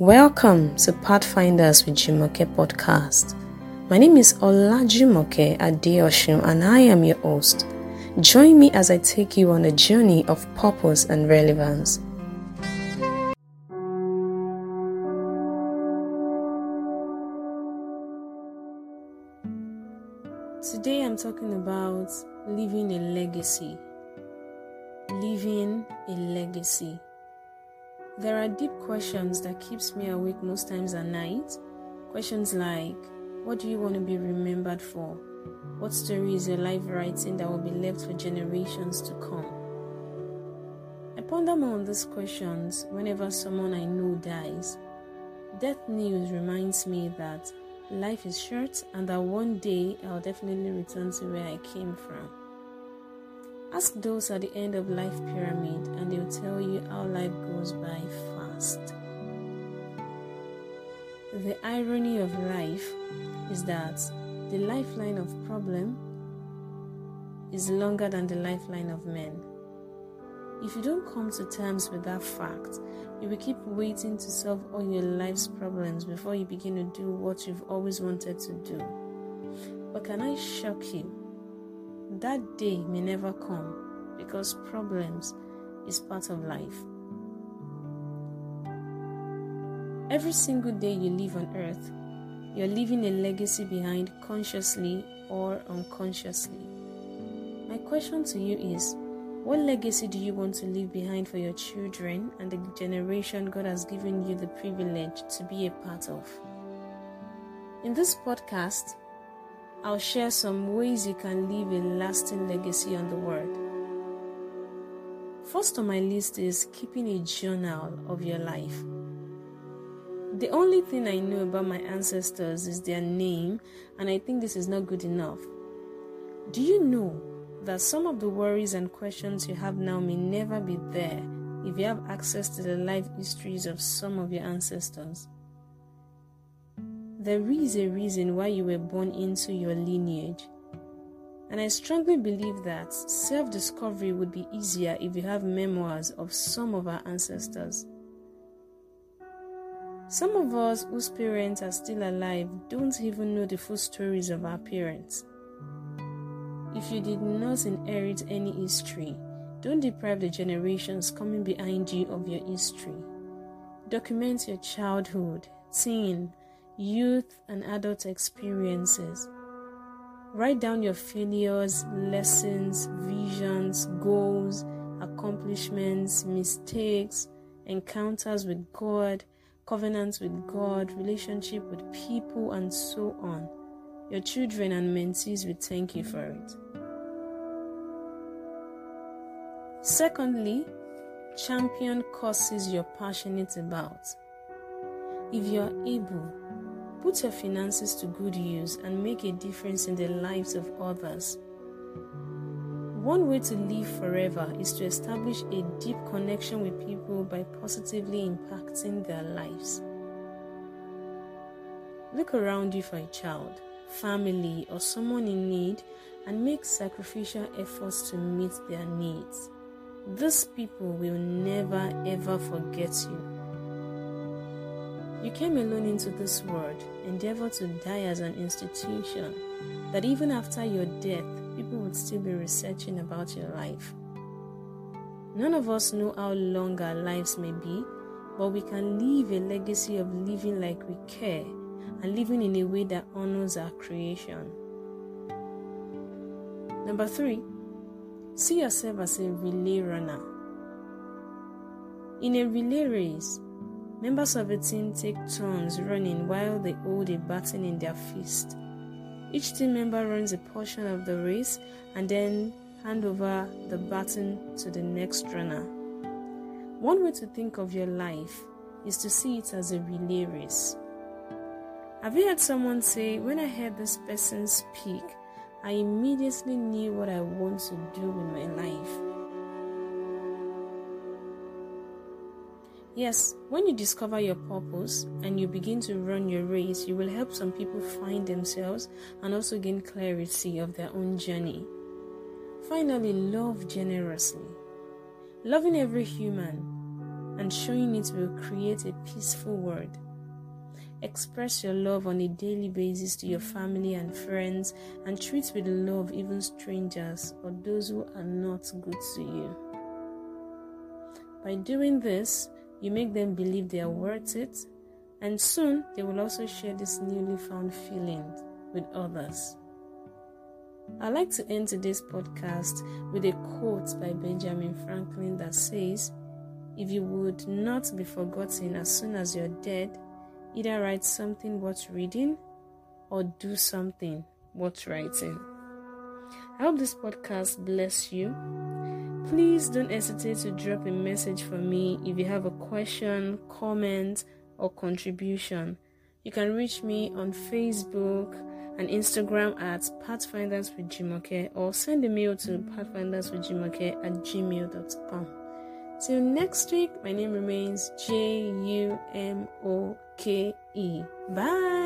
Welcome to Pathfinders with Jumoke podcast. My name is Olajumoke Adeoshun and I am your host. Join me as I take you on a journey of purpose and relevance. Today I'm talking about leaving a legacy. Leaving a legacy. There are deep questions that keeps me awake most times at night. Questions like what do you want to be remembered for? What story is your life writing that will be left for generations to come? I ponder more on these questions whenever someone I know dies. Death news reminds me that life is short and that one day I'll definitely return to where I came from. Ask those at the end of life pyramid and they'll tell you how life goes by fast. The irony of life is that the lifeline of problem is longer than the lifeline of men. If you don't come to terms with that fact, you will keep waiting to solve all your life's problems before you begin to do what you've always wanted to do. But can I shock you? That day may never come because problems is part of life. Every single day you live on earth, you're leaving a legacy behind consciously or unconsciously. My question to you is what legacy do you want to leave behind for your children and the generation God has given you the privilege to be a part of? In this podcast, I'll share some ways you can leave a lasting legacy on the world. First on my list is keeping a journal of your life. The only thing I know about my ancestors is their name, and I think this is not good enough. Do you know that some of the worries and questions you have now may never be there if you have access to the life histories of some of your ancestors? There is a reason why you were born into your lineage. And I strongly believe that self discovery would be easier if you have memoirs of some of our ancestors. Some of us whose parents are still alive don't even know the full stories of our parents. If you did not inherit any history, don't deprive the generations coming behind you of your history. Document your childhood, teen, youth, and adult experiences. Write down your failures, lessons, visions, goals, accomplishments, mistakes, encounters with God covenants with God, relationship with people, and so on. Your children and mentees will thank you for it. Secondly, champion causes you're passionate about. If you're able, put your finances to good use and make a difference in the lives of others. One way to live forever is to establish a deep connection with people by positively impacting their lives. Look around you for a child, family, or someone in need and make sacrificial efforts to meet their needs. These people will never ever forget you. You came alone into this world, endeavor to die as an institution, that even after your death, people would still be researching about your life. None of us know how long our lives may be, but we can leave a legacy of living like we care and living in a way that honors our creation. Number three, see yourself as a relay runner. In a relay race, members of a team take turns running while they hold a baton in their fist. Each team member runs a portion of the race and then hand over the baton to the next runner. One way to think of your life is to see it as a relay race. Have you heard someone say, When I heard this person speak, I immediately knew what I want to do with my life? Yes, when you discover your purpose and you begin to run your race, you will help some people find themselves and also gain clarity of their own journey. Finally, love generously. Loving every human and showing it will create a peaceful world. Express your love on a daily basis to your family and friends and treat with love even strangers or those who are not good to you. By doing this, you make them believe they are worth it, and soon they will also share this newly found feeling with others. I'd like to end today's podcast with a quote by Benjamin Franklin that says, If you would not be forgotten as soon as you're dead, either write something worth reading or do something worth writing. I hope this podcast bless you. Please don't hesitate to drop a message for me if you have a question, comment, or contribution. You can reach me on Facebook and Instagram at Pathfinders with Jumoke or send a mail to pathfinderswithjumoke at gmail.com. Till next week, my name remains J U M O K E. Bye.